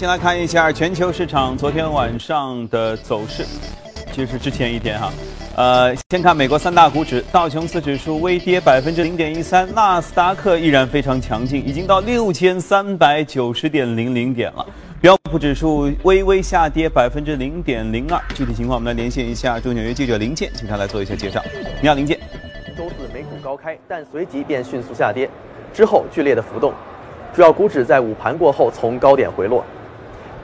先来看一下全球市场昨天晚上的走势，其实是之前一天哈。呃，先看美国三大股指，道琼斯指数微跌百分之零点一三，纳斯达克依然非常强劲，已经到六千三百九十点零零点了。标普指数微微下跌百分之零点零二。具体情况，我们来连线一下驻纽约记者林健，请他来做一下介绍。你好，林健。周四美股高开，但随即便迅速下跌，之后剧烈的浮动，主要股指在午盘过后从高点回落。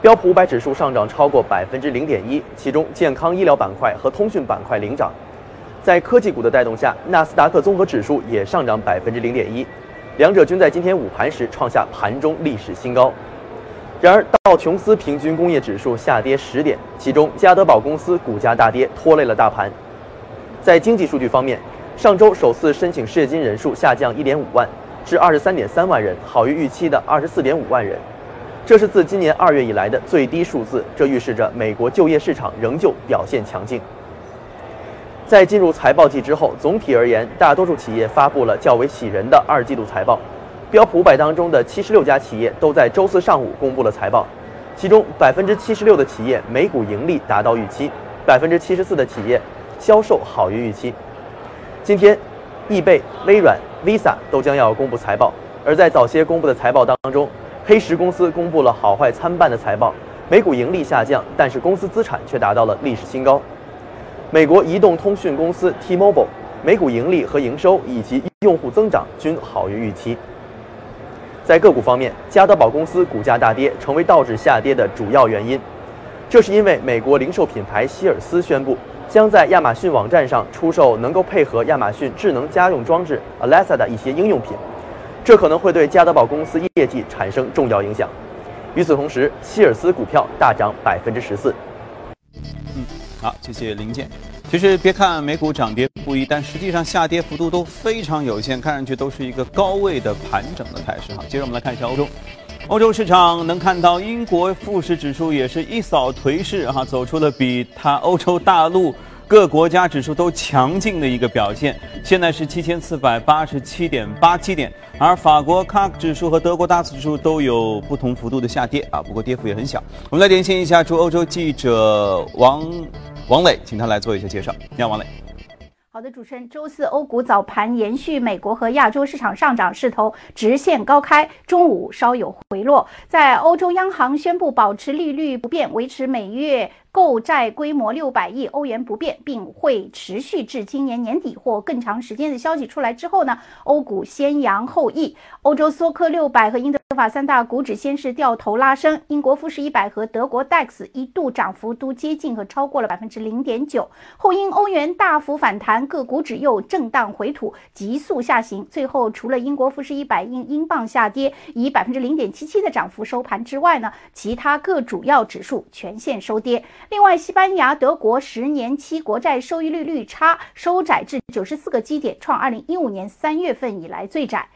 标普五百指数上涨超过百分之零点一，其中健康医疗板块和通讯板块领涨。在科技股的带动下，纳斯达克综合指数也上涨百分之零点一，两者均在今天午盘时创下盘中历史新高。然而，道琼斯平均工业指数下跌十点，其中加德宝公司股价大跌，拖累了大盘。在经济数据方面，上周首次申请失业金人数下降一点五万，至二十三点三万人，好于预期的二十四点五万人。这是自今年二月以来的最低数字，这预示着美国就业市场仍旧表现强劲。在进入财报季之后，总体而言，大多数企业发布了较为喜人的二季度财报。标普五百当中的七十六家企业都在周四上午公布了财报，其中百分之七十六的企业每股盈利达到预期，百分之七十四的企业销售好于预期。今天，易贝、微软、Visa 都将要公布财报，而在早些公布的财报当中。黑石公司公布了好坏参半的财报，每股盈利下降，但是公司资产却达到了历史新高。美国移动通讯公司 T-Mobile 每股盈利和营收以及用户增长均好于预期。在个股方面，加德宝公司股价大跌，成为道指下跌的主要原因。这是因为美国零售品牌希尔斯宣布将在亚马逊网站上出售能够配合亚马逊智能家用装置 Alexa 的一些应用品。这可能会对加德宝公司业绩产生重要影响。与此同时，希尔斯股票大涨百分之十四。嗯，好，谢谢林健。其实别看美股涨跌不一，但实际上下跌幅度都非常有限，看上去都是一个高位的盘整的态势。哈，接着我们来看一下欧洲。欧洲市场能看到英国富时指数也是一扫颓势，哈，走出了比它欧洲大陆。各国家指数都强劲的一个表现，现在是七千四百八十七点八七点，而法国 CAC 指数和德国 DAX 指数都有不同幅度的下跌啊，不过跌幅也很小。我们来连线一下驻欧洲记者王王磊，请他来做一下介绍。你好，王磊。好的，主持人，周四欧股早盘延续美国和亚洲市场上涨势头，直线高开，中午稍有回落。在欧洲央行宣布保持利率不变，维持每月。购债规模六百亿欧元不变，并会持续至今年年底或更长时间的消息出来之后呢？欧股先扬后抑，欧洲缩克六百和英德法三大股指先是掉头拉升，英国富时一百和德国 DAX 一度涨幅都接近和超过了百分之零点九，后因欧元大幅反弹，各股指又震荡回吐，急速下行。最后，除了英国富时一百因英镑下跌以百分之零点七七的涨幅收盘之外呢，其他各主要指数全线收跌。另外，西班牙、德国十年期国债收益率率差收窄至九十四个基点，创二零一五年三月份以来最窄。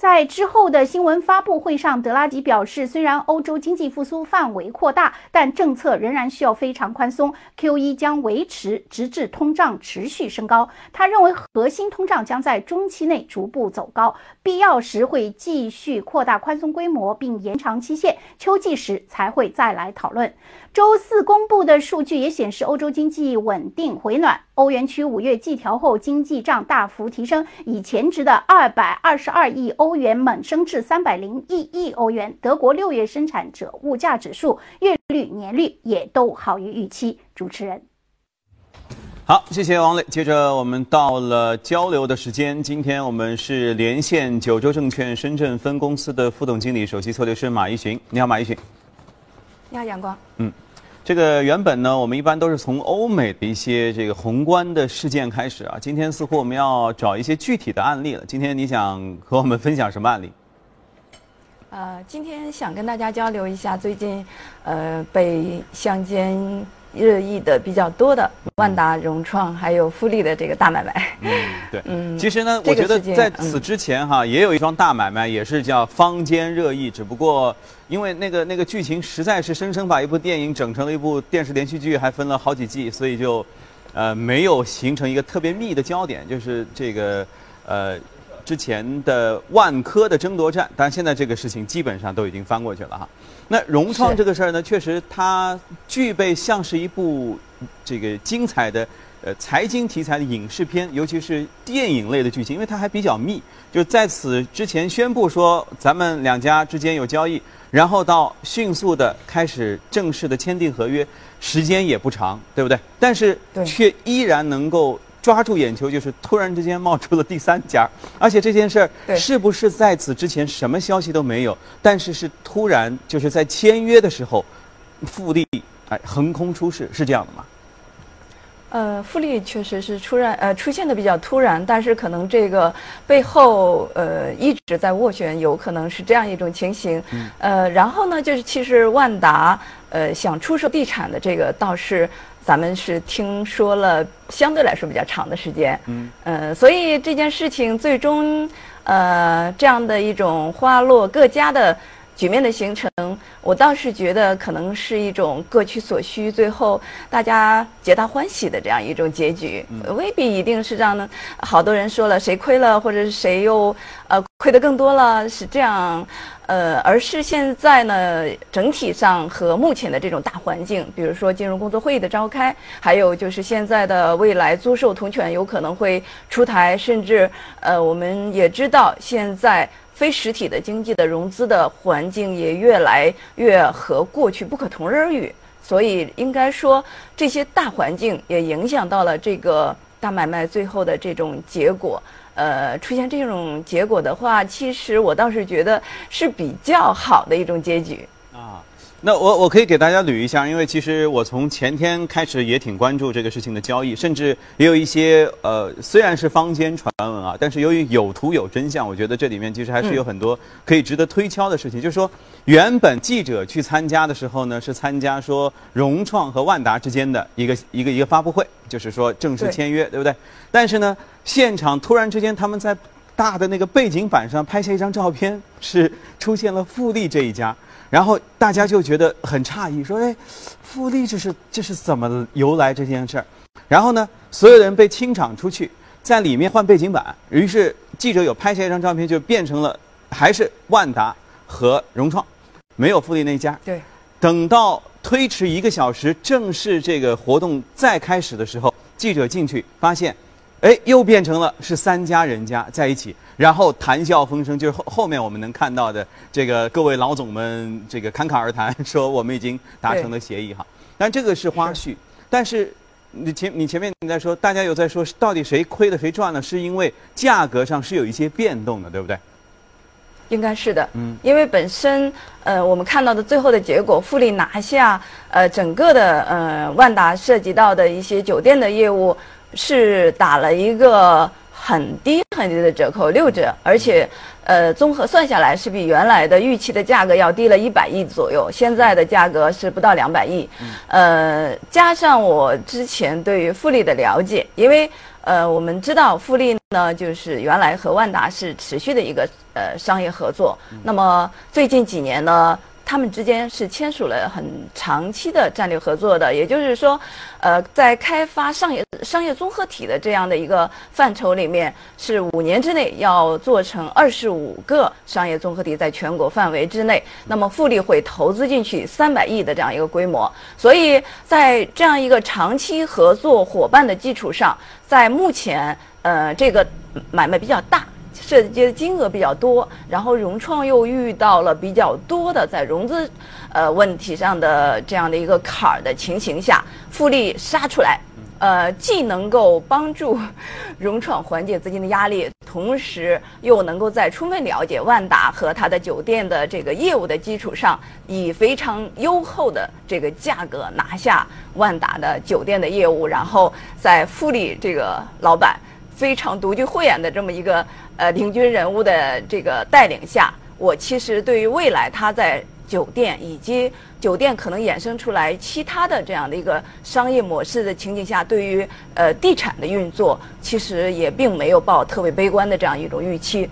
在之后的新闻发布会上，德拉吉表示，虽然欧洲经济复苏范围扩大，但政策仍然需要非常宽松，QE 将维持，直至通胀持续升高。他认为，核心通胀将在中期内逐步走高，必要时会继续扩大宽松规模并延长期限，秋季时才会再来讨论。周四公布的数据也显示，欧洲经济稳定回暖。欧元区五月季调后经济账大幅提升，以前值的二百二十二亿欧元猛升至三百零一亿欧元。德国六月生产者物价指数月率、年率也都好于预期。主持人，好，谢谢王磊。接着我们到了交流的时间，今天我们是连线九州证券深圳分公司的副总经理、首席策略师马一寻。你好，马一寻。你好，阳光。嗯，这个原本呢，我们一般都是从欧美的一些这个宏观的事件开始啊。今天似乎我们要找一些具体的案例了。今天你想和我们分享什么案例？呃，今天想跟大家交流一下最近，呃，被乡间。热议的比较多的万达、融创还有富力的这个大买卖，嗯，对，嗯，其实呢，我觉得在此之前哈，也有一桩大买卖，也是叫坊间热议，只不过因为那个那个剧情实在是生生把一部电影整成了一部电视连续剧，还分了好几季，所以就，呃，没有形成一个特别密的焦点，就是这个，呃，之前的万科的争夺战，当然现在这个事情基本上都已经翻过去了哈。那融创这个事儿呢，确实它具备像是一部这个精彩的呃财经题材的影视片，尤其是电影类的剧情，因为它还比较密。就在此之前宣布说咱们两家之间有交易，然后到迅速的开始正式的签订合约，时间也不长，对不对？但是却依然能够抓住眼球，就是突然之间冒出了第三家，而且这件事儿是不是在此之前什么消息都没有？但是是突然就是在签约的时候，富力哎横空出世，是这样的吗？呃，富力确实是突然呃出现的比较突然，但是可能这个背后呃一直在斡旋，有可能是这样一种情形。呃，然后呢，就是其实万达呃想出售地产的这个倒是咱们是听说了相对来说比较长的时间。嗯。呃，所以这件事情最终呃这样的一种花落各家的。局面的形成，我倒是觉得可能是一种各取所需，最后大家皆大欢喜的这样一种结局，呃未必一定是这样的。好多人说了，谁亏了，或者是谁又呃亏得更多了，是这样。呃，而是现在呢，整体上和目前的这种大环境，比如说金融工作会议的召开，还有就是现在的未来租售同权有可能会出台，甚至呃，我们也知道现在。非实体的经济的融资的环境也越来越和过去不可同日而语，所以应该说这些大环境也影响到了这个大买卖最后的这种结果。呃，出现这种结果的话，其实我倒是觉得是比较好的一种结局。那我我可以给大家捋一下，因为其实我从前天开始也挺关注这个事情的交易，甚至也有一些呃，虽然是坊间传闻啊，但是由于有图有真相，我觉得这里面其实还是有很多可以值得推敲的事情。就是说，原本记者去参加的时候呢，是参加说融创和万达之间的一个一个一个发布会，就是说正式签约，对不对？但是呢，现场突然之间他们在大的那个背景板上拍下一张照片，是出现了富力这一家，然后大家就觉得很诧异，说：“哎，富力这是这是怎么由来这件事儿？”然后呢，所有人被清场出去，在里面换背景板，于是记者有拍下一张照片，就变成了还是万达和融创，没有富力那家。对，等到推迟一个小时，正式这个活动再开始的时候，记者进去发现，哎，又变成了是三家人家在一起，然后谈笑风生，就是后后面我们能看到的这个各位老总们这个侃侃而谈，说我们已经达成了协议哈。但这个是花絮，但是你前你前面你在说，大家有在说到底谁亏了谁赚了，是因为价格上是有一些变动的，对不对？应该是的，嗯，因为本身呃，我们看到的最后的结果，富力拿下呃整个的呃万达涉及到的一些酒店的业务，是打了一个很低很低的折扣，六折，而且呃综合算下来是比原来的预期的价格要低了一百亿左右，现在的价格是不到两百亿，呃，加上我之前对于富力的了解，因为。呃，我们知道富力呢，就是原来和万达是持续的一个呃商业合作。那么最近几年呢，他们之间是签署了很长期的战略合作的。也就是说，呃，在开发商业商业综合体的这样的一个范畴里面，是五年之内要做成二十五个商业综合体，在全国范围之内。那么富力会投资进去三百亿的这样一个规模。所以在这样一个长期合作伙伴的基础上，在目前，呃，这个买卖比较大，涉及的金额比较多，然后融创又遇到了比较多的在融资，呃问题上的这样的一个坎儿的情形下，富力杀出来，呃，既能够帮助融创缓解资金的压力，同时又能够在充分了解万达和它的酒店的这个业务的基础上，以非常优厚的这个价格拿下万达的酒店的业务，然后在富力这个老板非常独具慧眼的这么一个呃领军人物的这个带领下，我其实对于未来他在酒店以及酒店可能衍生出来其他的这样的一个商业模式的情景下，对于呃地产的运作，其实也并没有抱特别悲观的这样一种预期。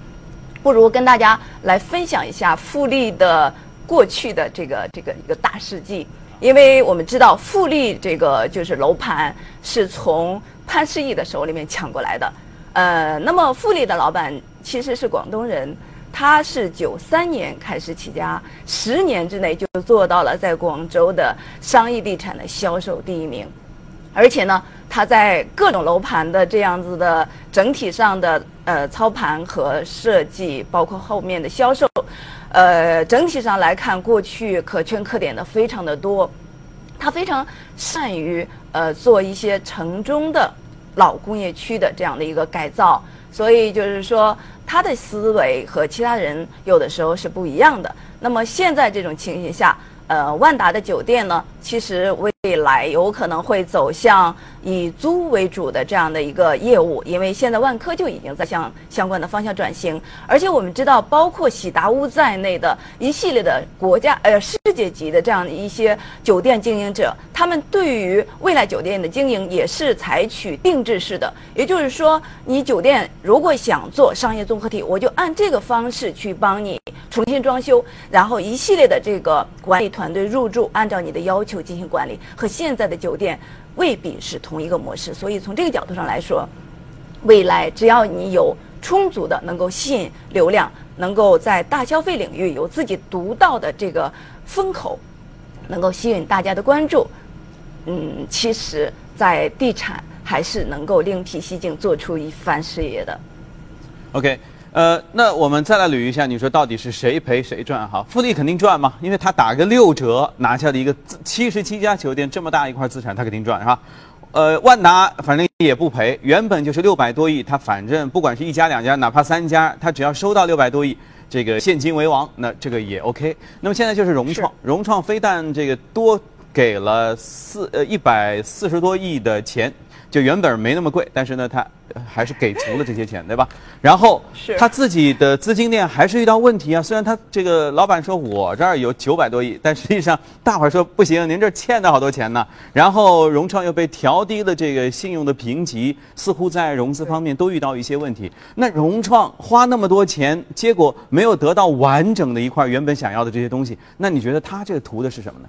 不如跟大家来分享一下富力的过去的这个这个一个大事迹，因为我们知道富力这个就是楼盘是从潘石屹的手里面抢过来的，呃，那么富力的老板其实是广东人，他是九三年开始起家，十年之内就做到了在广州的商业地产的销售第一名，而且呢，他在各种楼盘的这样子的整体上的呃操盘和设计，包括后面的销售，呃，整体上来看，过去可圈可点的非常的多。他非常善于呃做一些城中的老工业区的这样的一个改造，所以就是说他的思维和其他人有的时候是不一样的。那么现在这种情形下。呃，万达的酒店呢，其实未来有可能会走向以租为主的这样的一个业务，因为现在万科就已经在向相关的方向转型，而且我们知道，包括喜达屋在内的一系列的国家呃世界级的这样的一些酒店经营者，他们对于未来酒店的经营也是采取定制式的，也就是说，你酒店如果想做商业综合体，我就按这个方式去帮你重新装修，然后一系列的这个管理。团队入驻，按照你的要求进行管理，和现在的酒店未必是同一个模式。所以从这个角度上来说，未来只要你有充足的能够吸引流量，能够在大消费领域有自己独到的这个风口，能够吸引大家的关注，嗯，其实，在地产还是能够另辟蹊径，做出一番事业的。OK。呃，那我们再来捋一下，你说到底是谁赔谁赚？哈，富力肯定赚嘛，因为他打个六折拿下的一个七十七家酒店这么大一块资产，他肯定赚，是吧？呃，万达反正也不赔，原本就是六百多亿，他反正不管是一家两家，哪怕三家，他只要收到六百多亿，这个现金为王，那这个也 OK。那么现在就是融创，融创非但这个多给了四呃一百四十多亿的钱。就原本没那么贵，但是呢，他还是给足了这些钱，对吧？然后他自己的资金链还是遇到问题啊。虽然他这个老板说我这儿有九百多亿，但实际上大伙儿说不行，您这欠的好多钱呢。然后融创又被调低了这个信用的评级，似乎在融资方面都遇到一些问题。那融创花那么多钱，结果没有得到完整的一块原本想要的这些东西，那你觉得他这个图的是什么呢？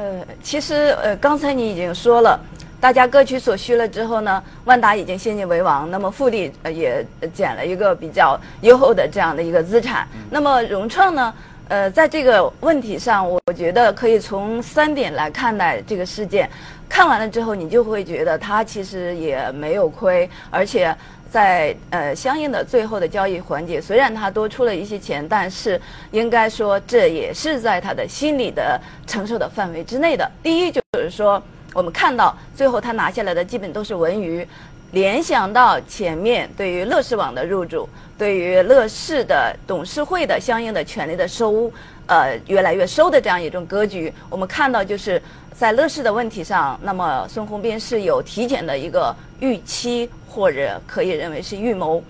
呃，其实呃，刚才你已经说了。大家各取所需了之后呢，万达已经先进为王，那么富力也捡了一个比较优厚的这样的一个资产。那么融创呢，呃，在这个问题上，我觉得可以从三点来看待这个事件。看完了之后，你就会觉得它其实也没有亏，而且在呃相应的最后的交易环节，虽然他多出了一些钱，但是应该说这也是在他的心理的承受的范围之内的。第一就是说。我们看到最后他拿下来的基本都是文娱，联想到前面对于乐视网的入驻，对于乐视的董事会的相应的权利的收，呃越来越收的这样一种格局，我们看到就是在乐视的问题上，那么孙宏斌是有提前的一个预期，或者可以认为是预谋。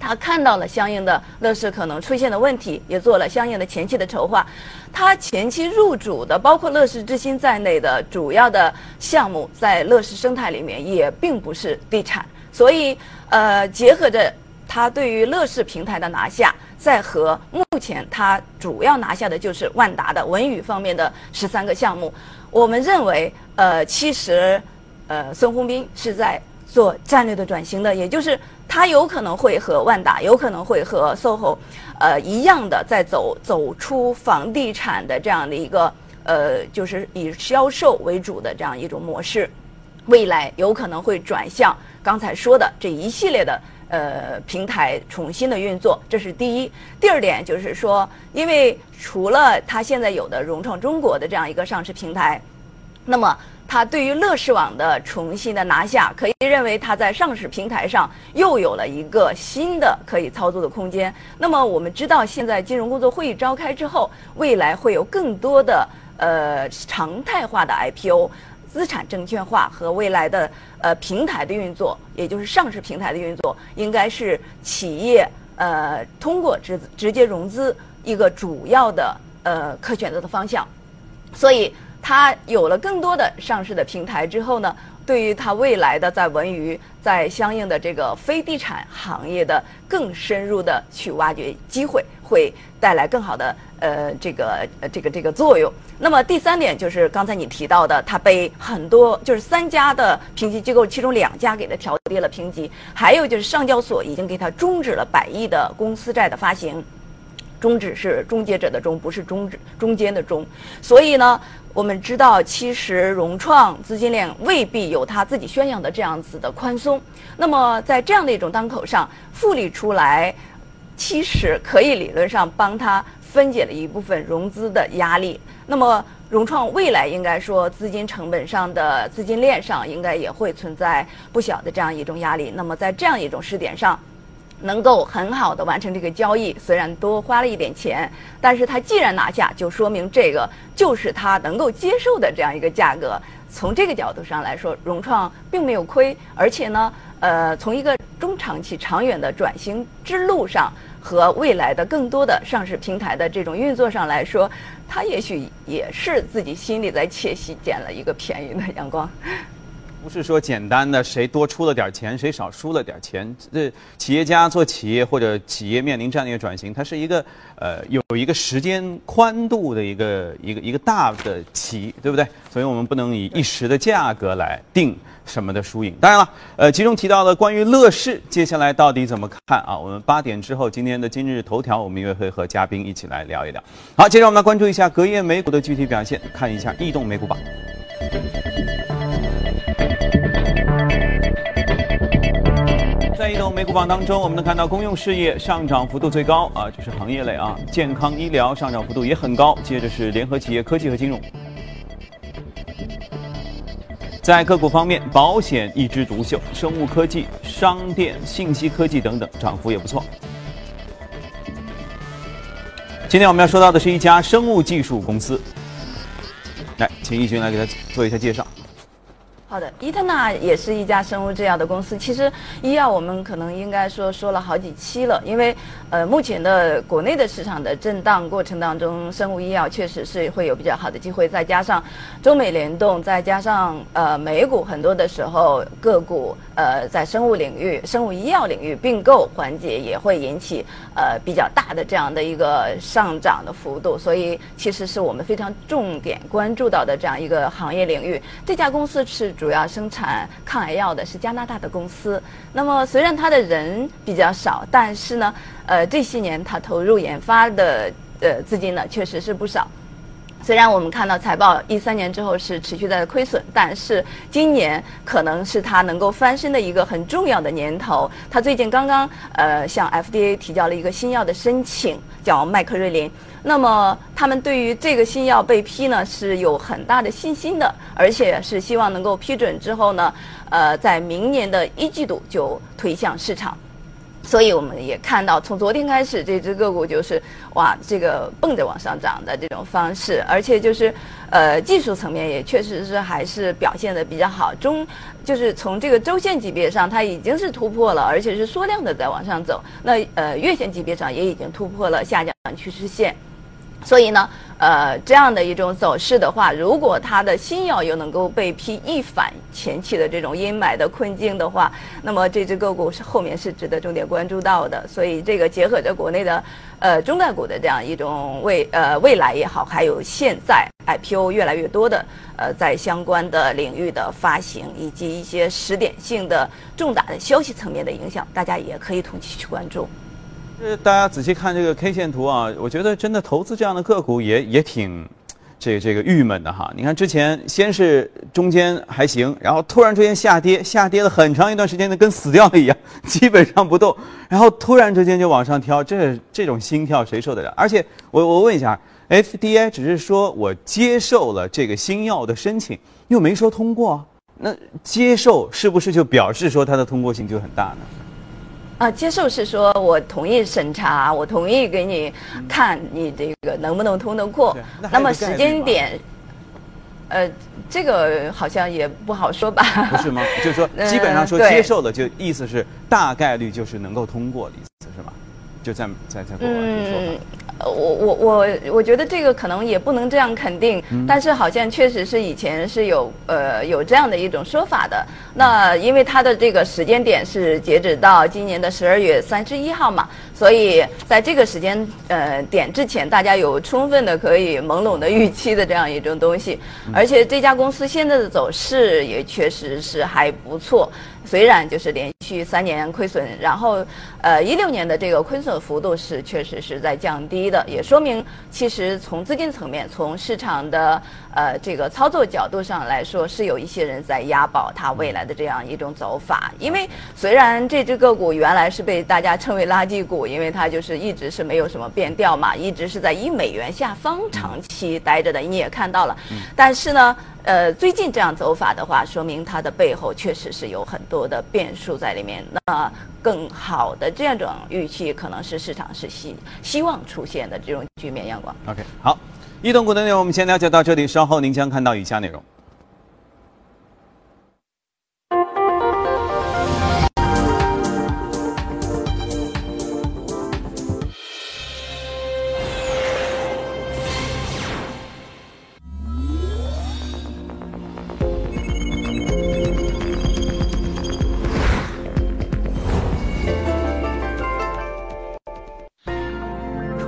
他看到了相应的乐视可能出现的问题，也做了相应的前期的筹划。他前期入主的，包括乐视之星在内的主要的项目，在乐视生态里面也并不是地产。所以，呃，结合着他对于乐视平台的拿下，再和目前他主要拿下的就是万达的文娱方面的十三个项目，我们认为，呃，其实，呃，孙宏斌是在做战略的转型的，也就是。他有可能会和万达，有可能会和 SOHO，呃，一样的在走走出房地产的这样的一个呃，就是以销售为主的这样一种模式，未来有可能会转向刚才说的这一系列的呃平台重新的运作，这是第一。第二点就是说，因为除了他现在有的融创中国的这样一个上市平台，那么。它对于乐视网的重新的拿下，可以认为它在上市平台上又有了一个新的可以操作的空间。那么我们知道，现在金融工作会议召开之后，未来会有更多的呃常态化的 IPO、资产证券化和未来的呃平台的运作，也就是上市平台的运作，应该是企业呃通过直直接融资一个主要的呃可选择的方向。所以。它有了更多的上市的平台之后呢，对于它未来的在文娱、在相应的这个非地产行业的更深入的去挖掘机会，会带来更好的呃这个呃这个这个作用。那么第三点就是刚才你提到的，它被很多就是三家的评级机构，其中两家给它调低了评级，还有就是上交所已经给它终止了百亿的公司债的发行。终止是终结者的终，不是终止中间的终。所以呢，我们知道，其实融创资金链未必有他自己宣扬的这样子的宽松。那么在这样的一种当口上，复利出来，其实可以理论上帮他分解了一部分融资的压力。那么融创未来应该说资金成本上的资金链上应该也会存在不小的这样一种压力。那么在这样一种试点上。能够很好的完成这个交易，虽然多花了一点钱，但是他既然拿下，就说明这个就是他能够接受的这样一个价格。从这个角度上来说，融创并没有亏，而且呢，呃，从一个中长期、长远的转型之路上和未来的更多的上市平台的这种运作上来说，他也许也是自己心里在窃喜，捡了一个便宜的阳光。不是说简单的谁多出了点钱，谁少输了点钱。这企业家做企业或者企业面临战略转型，它是一个呃有一个时间宽度的一个一个一个大的棋，对不对？所以我们不能以一时的价格来定什么的输赢。当然了，呃，其中提到的关于乐视，接下来到底怎么看啊？我们八点之后今天的今日头条，我们也会和嘉宾一起来聊一聊。好，接着我们来关注一下隔夜美股的具体表现，看一下异动美股榜。美股榜当中，我们能看到公用事业上涨幅度最高啊，这是行业类啊，健康医疗上涨幅度也很高，接着是联合企业科技和金融。在个股方面，保险一枝独秀，生物科技、商电、信息科技等等涨幅也不错。今天我们要说到的是一家生物技术公司，来，请易军来给他做一下介绍。好的，伊特纳也是一家生物制药的公司。其实医药我们可能应该说说了好几期了，因为呃目前的国内的市场的震荡过程当中，生物医药确实是会有比较好的机会。再加上中美联动，再加上呃美股很多的时候个股呃在生物领域、生物医药领域并购环节也会引起呃比较大的这样的一个上涨的幅度，所以其实是我们非常重点关注到的这样一个行业领域。这家公司是。主要生产抗癌药的是加拿大的公司。那么虽然它的人比较少，但是呢，呃，这些年它投入研发的呃资金呢确实是不少。虽然我们看到财报一三年之后是持续在亏损，但是今年可能是它能够翻身的一个很重要的年头。它最近刚刚呃向 FDA 提交了一个新药的申请，叫麦克瑞林。那么他们对于这个新药被批呢是有很大的信心的，而且是希望能够批准之后呢，呃，在明年的一季度就推向市场。所以我们也看到，从昨天开始，这只个股就是哇，这个蹦着往上涨的这种方式，而且就是呃技术层面也确实是还是表现的比较好。中就是从这个周线级别上，它已经是突破了，而且是缩量的在往上走。那呃月线级别上也已经突破了下降趋势线。所以呢，呃，这样的一种走势的话，如果它的新药又能够被批一反前期的这种阴霾的困境的话，那么这只个股是后面是值得重点关注到的。所以这个结合着国内的呃中概股的这样一种未呃未来也好，还有现在 IPO 越来越多的呃在相关的领域的发行以及一些时点性的重大的消息层面的影响，大家也可以同期去关注。大家仔细看这个 K 线图啊，我觉得真的投资这样的个股也也挺，这个这个郁闷的哈。你看之前先是中间还行，然后突然之间下跌，下跌了很长一段时间的跟死掉了一样，基本上不动，然后突然之间就往上跳，这这种心跳谁受得了？而且我我问一下，FDA 只是说我接受了这个新药的申请，又没说通过，那接受是不是就表示说它的通过性就很大呢？啊，接受是说我同意审查，我同意给你看你这个能不能通得过。那么时间点，呃，这个好像也不好说吧？不是吗？就是说，基本上说接受了，就意思是大概率就是能够通过的意思，是吧？就在在在国外说法。我我我我觉得这个可能也不能这样肯定，但是好像确实是以前是有呃有这样的一种说法的。那因为它的这个时间点是截止到今年的十二月三十一号嘛。所以在这个时间呃点之前，大家有充分的可以朦胧的预期的这样一种东西，而且这家公司现在的走势也确实是还不错。虽然就是连续三年亏损，然后，呃，一六年的这个亏损幅度是确实是在降低的，也说明其实从资金层面、从市场的呃这个操作角度上来说，是有一些人在押宝它未来的这样一种走法。因为虽然这只个股原来是被大家称为垃圾股，因为它就是一直是没有什么变调嘛，一直是在一美元下方长期待着的，你也看到了，但是呢。呃，最近这样走法的话，说明它的背后确实是有很多的变数在里面。那更好的这样种预期，可能是市场是希希望出现的这种局面阳光。OK，好，异动股的内容我们先了解到这里，稍后您将看到以下内容。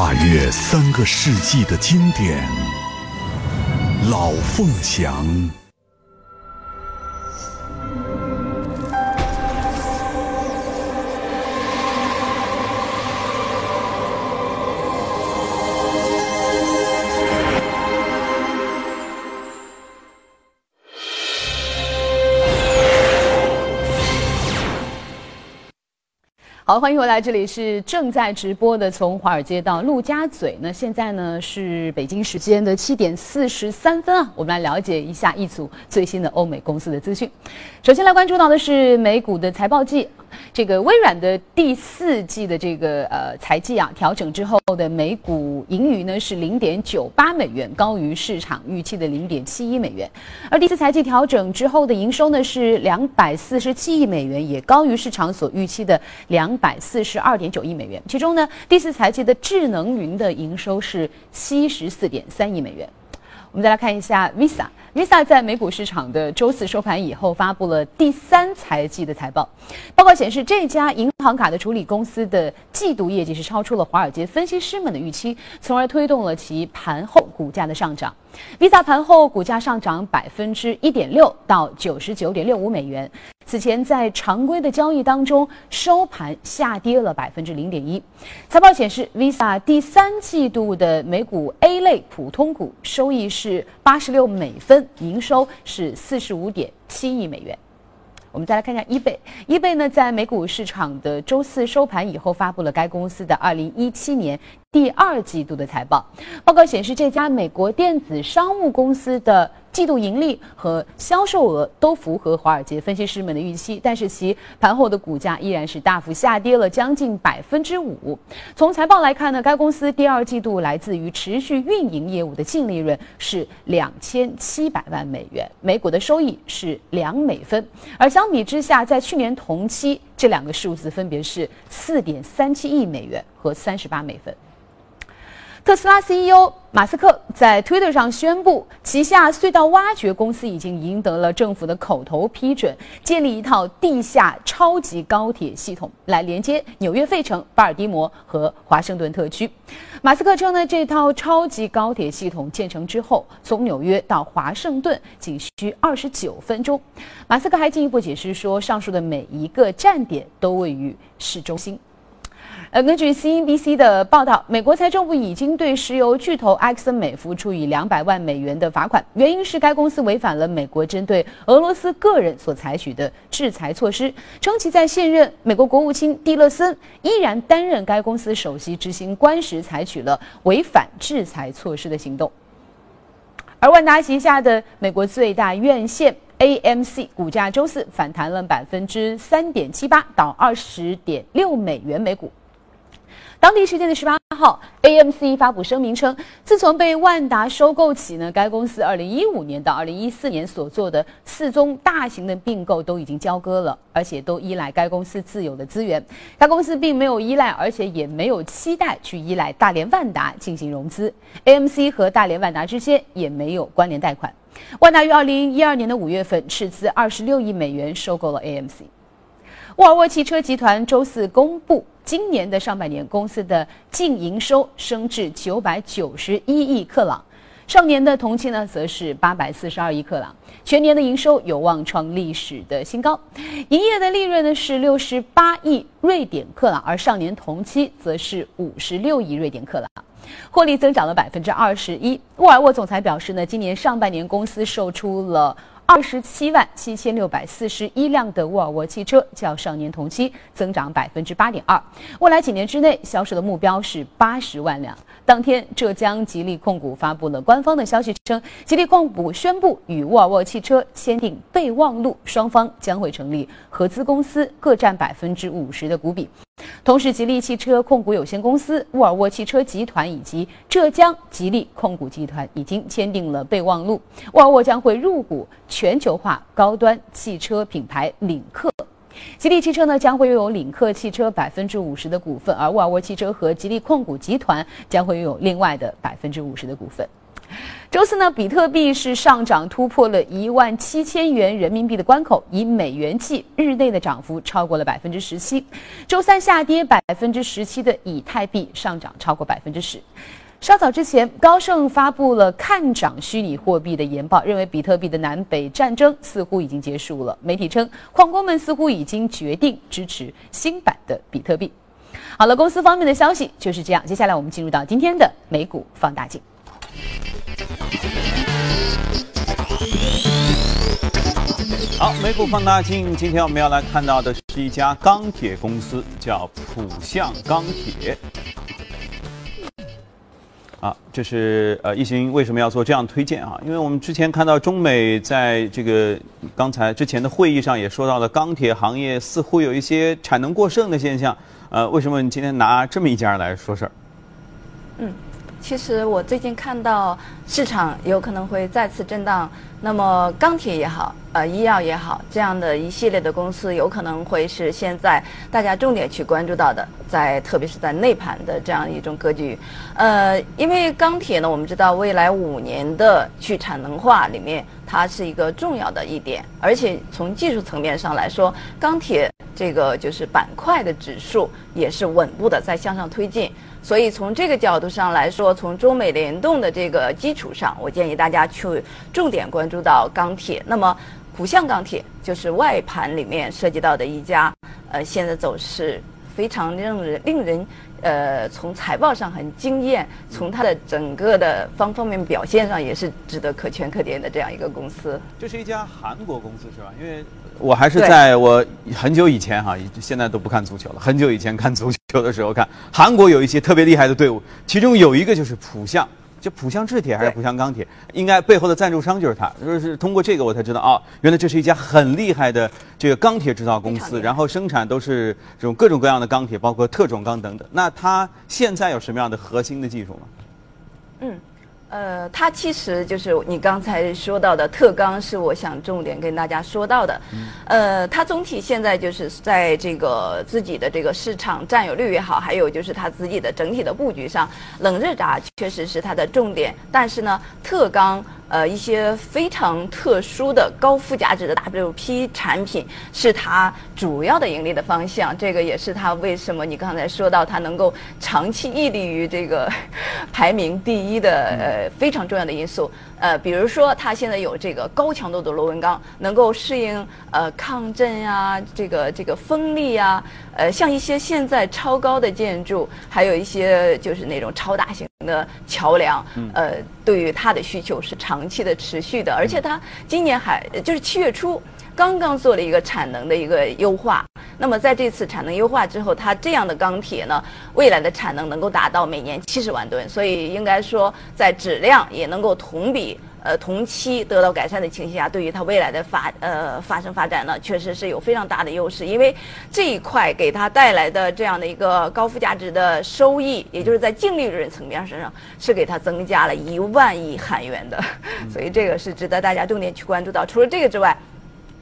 跨越三个世纪的经典，老凤祥。好，欢迎回来，这里是正在直播的，从华尔街到陆家嘴。那现在呢是北京时间的七点四十三分啊，我们来了解一下一组最新的欧美公司的资讯。首先来关注到的是美股的财报季。这个微软的第四季的这个呃财季啊，调整之后的每股盈余呢是零点九八美元，高于市场预期的零点七一美元。而第四财季调整之后的营收呢是两百四十七亿美元，也高于市场所预期的两百四十二点九亿美元。其中呢，第四财季的智能云的营收是七十四点三亿美元。我们再来看一下 Visa。Visa 在美股市场的周四收盘以后，发布了第三财季的财报。报告显示，这家银行卡的处理公司的季度业绩是超出了华尔街分析师们的预期，从而推动了其盘后股价的上涨。Visa 盘后股价上涨百分之一点六，到九十九点六五美元。此前在常规的交易当中，收盘下跌了百分之零点一。财报显示，Visa 第三季度的美股 A 类普通股收益是八十六美分，营收是四十五点七亿美元。我们再来看一下 eBay，eBay 呢在美股市场的周四收盘以后，发布了该公司的二零一七年第二季度的财报。报告显示，这家美国电子商务公司的。季度盈利和销售额都符合华尔街分析师们的预期，但是其盘后的股价依然是大幅下跌了将近百分之五。从财报来看呢，该公司第二季度来自于持续运营业务的净利润是两千七百万美元，每股的收益是两美分，而相比之下，在去年同期这两个数字分别是四点三七亿美元和三十八美分。特斯拉 CEO 马斯克在 Twitter 上宣布，旗下隧道挖掘公司已经赢得了政府的口头批准，建立一套地下超级高铁系统，来连接纽约费城、巴尔的摩和华盛顿特区。马斯克称呢，这套超级高铁系统建成之后，从纽约到华盛顿仅需二十九分钟。马斯克还进一步解释说，上述的每一个站点都位于市中心。呃，根据 CNBC 的报道，美国财政部已经对石油巨头埃克森美孚处以两百万美元的罚款，原因是该公司违反了美国针对俄罗斯个人所采取的制裁措施，称其在现任美国国务卿蒂勒森依然担任该公司首席执行官时采取了违反制裁措施的行动。而万达旗下的美国最大院线 AMC 股价周四反弹了百分之三点七八，到二十点六美元每股。当地时间的十八号，AMC 发布声明称，自从被万达收购起呢，该公司二零一五年到二零一四年所做的四宗大型的并购都已经交割了，而且都依赖该公司自有的资源。该公司并没有依赖，而且也没有期待去依赖大连万达进行融资。AMC 和大连万达之间也没有关联贷款。万达于二零一二年的五月份斥资二十六亿美元收购了 AMC。沃尔沃汽车集团周四公布。今年的上半年，公司的净营收升至九百九十一亿克朗，上年的同期呢，则是八百四十二亿克朗，全年的营收有望创历史的新高，营业的利润呢是六十八亿瑞典克朗，而上年同期则是五十六亿瑞典克朗，获利增长了百分之二十一。沃尔沃总裁表示呢，今年上半年公司售出了。二十七万七千六百四十一辆的沃尔沃汽车，较上年同期增长百分之八点二。未来几年之内销售的目标是八十万辆。当天，浙江吉利控股发布了官方的消息，称吉利控股宣布与沃尔沃汽车签订备忘录，双方将会成立合资公司，各占百分之五十的股比。同时，吉利汽车控股有限公司、沃尔沃汽车集团以及浙江吉利控股集团已经签订了备忘录，沃尔沃将会入股全球化高端汽车品牌领克。吉利汽车呢将会拥有领克汽车百分之五十的股份，而沃尔沃汽车和吉利控股集团将会拥有另外的百分之五十的股份。周四呢，比特币是上涨突破了一万七千元人民币的关口，以美元计，日内的涨幅超过了百分之十七。周三下跌百分之十七的以太币上涨超过百分之十。稍早之前，高盛发布了看涨虚拟货币的研报，认为比特币的南北战争似乎已经结束了。媒体称，矿工们似乎已经决定支持新版的比特币。好了，公司方面的消息就是这样。接下来我们进入到今天的美股放大镜。好，美股放大镜，今天我们要来看到的是一家钢铁公司，叫浦项钢铁。啊，这是呃，一行为什么要做这样推荐啊？因为我们之前看到中美在这个刚才之前的会议上也说到了，钢铁行业似乎有一些产能过剩的现象。呃，为什么你今天拿这么一家来说事儿？嗯。其实我最近看到市场有可能会再次震荡，那么钢铁也好，呃，医药也好，这样的一系列的公司有可能会是现在大家重点去关注到的，在特别是在内盘的这样一种格局。呃，因为钢铁呢，我们知道未来五年的去产能化里面，它是一个重要的一点，而且从技术层面上来说，钢铁这个就是板块的指数也是稳步的在向上推进。所以从这个角度上来说，从中美联动的这个基础上，我建议大家去重点关注到钢铁。那么，浦项钢铁就是外盘里面涉及到的一家，呃，现在走势非常令人令人。呃，从财报上很惊艳，从它的整个的方方面面表现上也是值得可圈可点的这样一个公司。这是一家韩国公司是吧？因为我还是在我很久以前哈，现在都不看足球了。很久以前看足球的时候，看韩国有一些特别厉害的队伍，其中有一个就是浦项。就浦项制铁还是浦项钢铁，应该背后的赞助商就是他。就是通过这个我才知道啊，原来这是一家很厉害的这个钢铁制造公司，然后生产都是这种各种各样的钢铁，包括特种钢等等。那它现在有什么样的核心的技术吗？嗯。呃，它其实就是你刚才说到的特钢，是我想重点跟大家说到的。呃，它总体现在就是在这个自己的这个市场占有率也好，还有就是它自己的整体的布局上，冷热轧确实是它的重点。但是呢，特钢。呃，一些非常特殊的高附加值的 WP 产品是它主要的盈利的方向，这个也是它为什么你刚才说到它能够长期屹立于这个排名第一的呃非常重要的因素。呃，比如说它现在有这个高强度的螺纹钢，能够适应呃抗震呀，这个这个风力呀，呃，像一些现在超高的建筑，还有一些就是那种超大型。的桥梁，呃，对于它的需求是长期的、持续的，而且它今年还就是七月初刚刚做了一个产能的一个优化。那么在这次产能优化之后，它这样的钢铁呢，未来的产能能够达到每年七十万吨，所以应该说在质量也能够同比呃同期得到改善的情形下，对于它未来的发呃发生发展呢，确实是有非常大的优势。因为这一块给它带来的这样的一个高附加值的收益，也就是在净利润层面上是给它增加了一万亿韩元的，所以这个是值得大家重点去关注到。除了这个之外，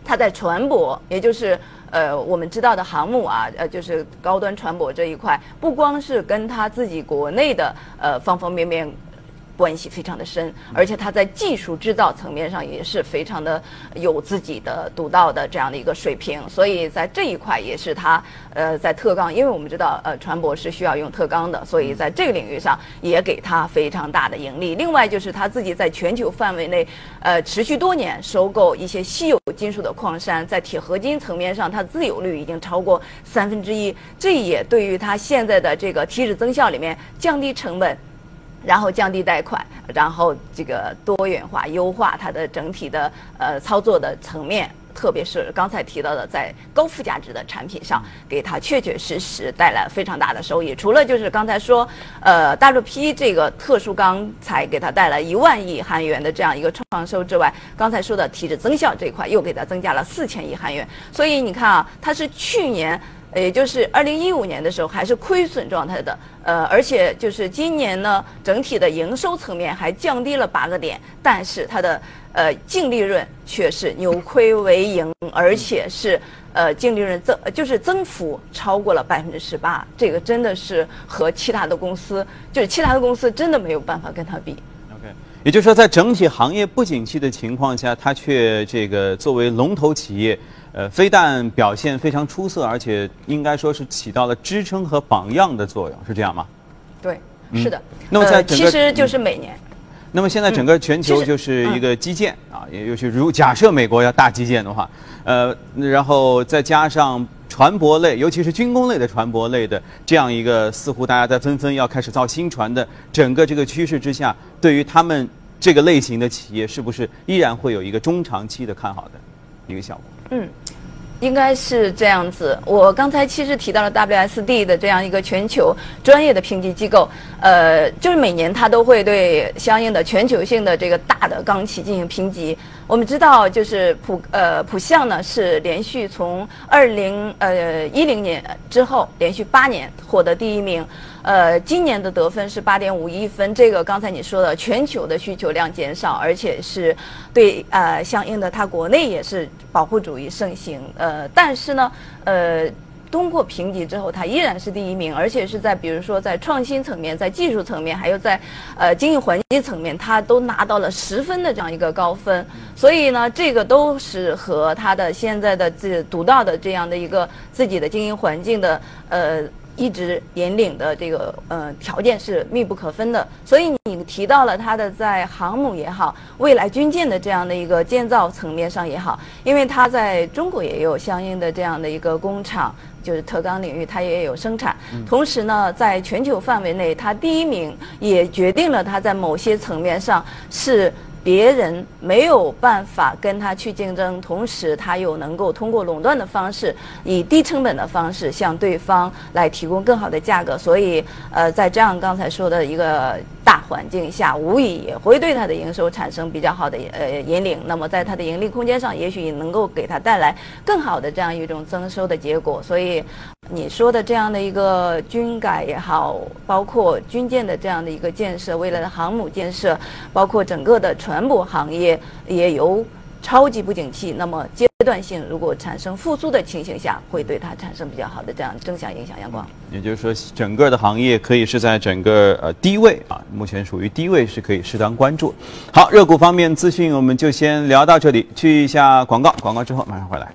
它在船舶，也就是呃我们知道的航母啊，呃就是高端船舶这一块，不光是跟它自己国内的呃方方面面。关系非常的深，而且它在技术制造层面上也是非常的有自己的独到的这样的一个水平，所以在这一块也是它呃在特钢，因为我们知道呃船舶是需要用特钢的，所以在这个领域上也给它非常大的盈利。另外就是它自己在全球范围内呃持续多年收购一些稀有金属的矿山，在铁合金层面上它自有率已经超过三分之一，这也对于它现在的这个提质增效里面降低成本。然后降低贷款，然后这个多元化优化它的整体的呃操作的层面，特别是刚才提到的在高附加值的产品上，给它确确实实带来非常大的收益。除了就是刚才说，呃大陆 P 这个特殊钢材给它带来一万亿韩元的这样一个创收之外，刚才说的体质增效这块又给它增加了四千亿韩元。所以你看啊，它是去年。也就是二零一五年的时候还是亏损状态的，呃，而且就是今年呢，整体的营收层面还降低了八个点，但是它的呃净利润却是扭亏为盈，而且是呃净利润增就是增幅超过了百分之十八，这个真的是和其他的公司就是其他的公司真的没有办法跟它比。OK，也就是说，在整体行业不景气的情况下，它却这个作为龙头企业。呃，非但表现非常出色，而且应该说是起到了支撑和榜样的作用，是这样吗？对，是的。那么在其实就是每年。那么现在整个全球就是一个基建啊，也就是如假设美国要大基建的话，呃，然后再加上船舶类，尤其是军工类的船舶类的这样一个，似乎大家在纷纷要开始造新船的整个这个趋势之下，对于他们这个类型的企业，是不是依然会有一个中长期的看好的一个效果？嗯，应该是这样子。我刚才其实提到了 WSD 的这样一个全球专业的评级机构，呃，就是每年它都会对相应的全球性的这个大的钢企进行评级。我们知道，就是普呃普项呢是连续从二零呃一零年之后连续八年获得第一名，呃今年的得分是八点五一分。这个刚才你说的全球的需求量减少，而且是对呃相应的它国内也是保护主义盛行，呃但是呢呃。通过评级之后，它依然是第一名，而且是在比如说在创新层面、在技术层面，还有在呃经营环境层面，它都拿到了十分的这样一个高分。所以呢，这个都是和它的现在的自独到的这样的一个自己的经营环境的呃。一直引领的这个呃条件是密不可分的，所以你提到了它的在航母也好，未来军舰的这样的一个建造层面上也好，因为它在中国也有相应的这样的一个工厂，就是特钢领域它也有生产，同时呢，在全球范围内它第一名，也决定了它在某些层面上是。别人没有办法跟他去竞争，同时他又能够通过垄断的方式，以低成本的方式向对方来提供更好的价格。所以，呃，在这样刚才说的一个大环境下，无疑也会对它的营收产生比较好的呃引领。那么，在它的盈利空间上，也许也能够给它带来更好的这样一种增收的结果。所以。你说的这样的一个军改也好，包括军舰的这样的一个建设，未来的航母建设，包括整个的全部行业也有超级不景气，那么阶段性如果产生复苏的情形下，会对它产生比较好的这样正向影响。阳光，也就是说，整个的行业可以是在整个呃低位啊，目前属于低位，是可以适当关注。好，热股方面资讯我们就先聊到这里，去一下广告，广告之后马上回来。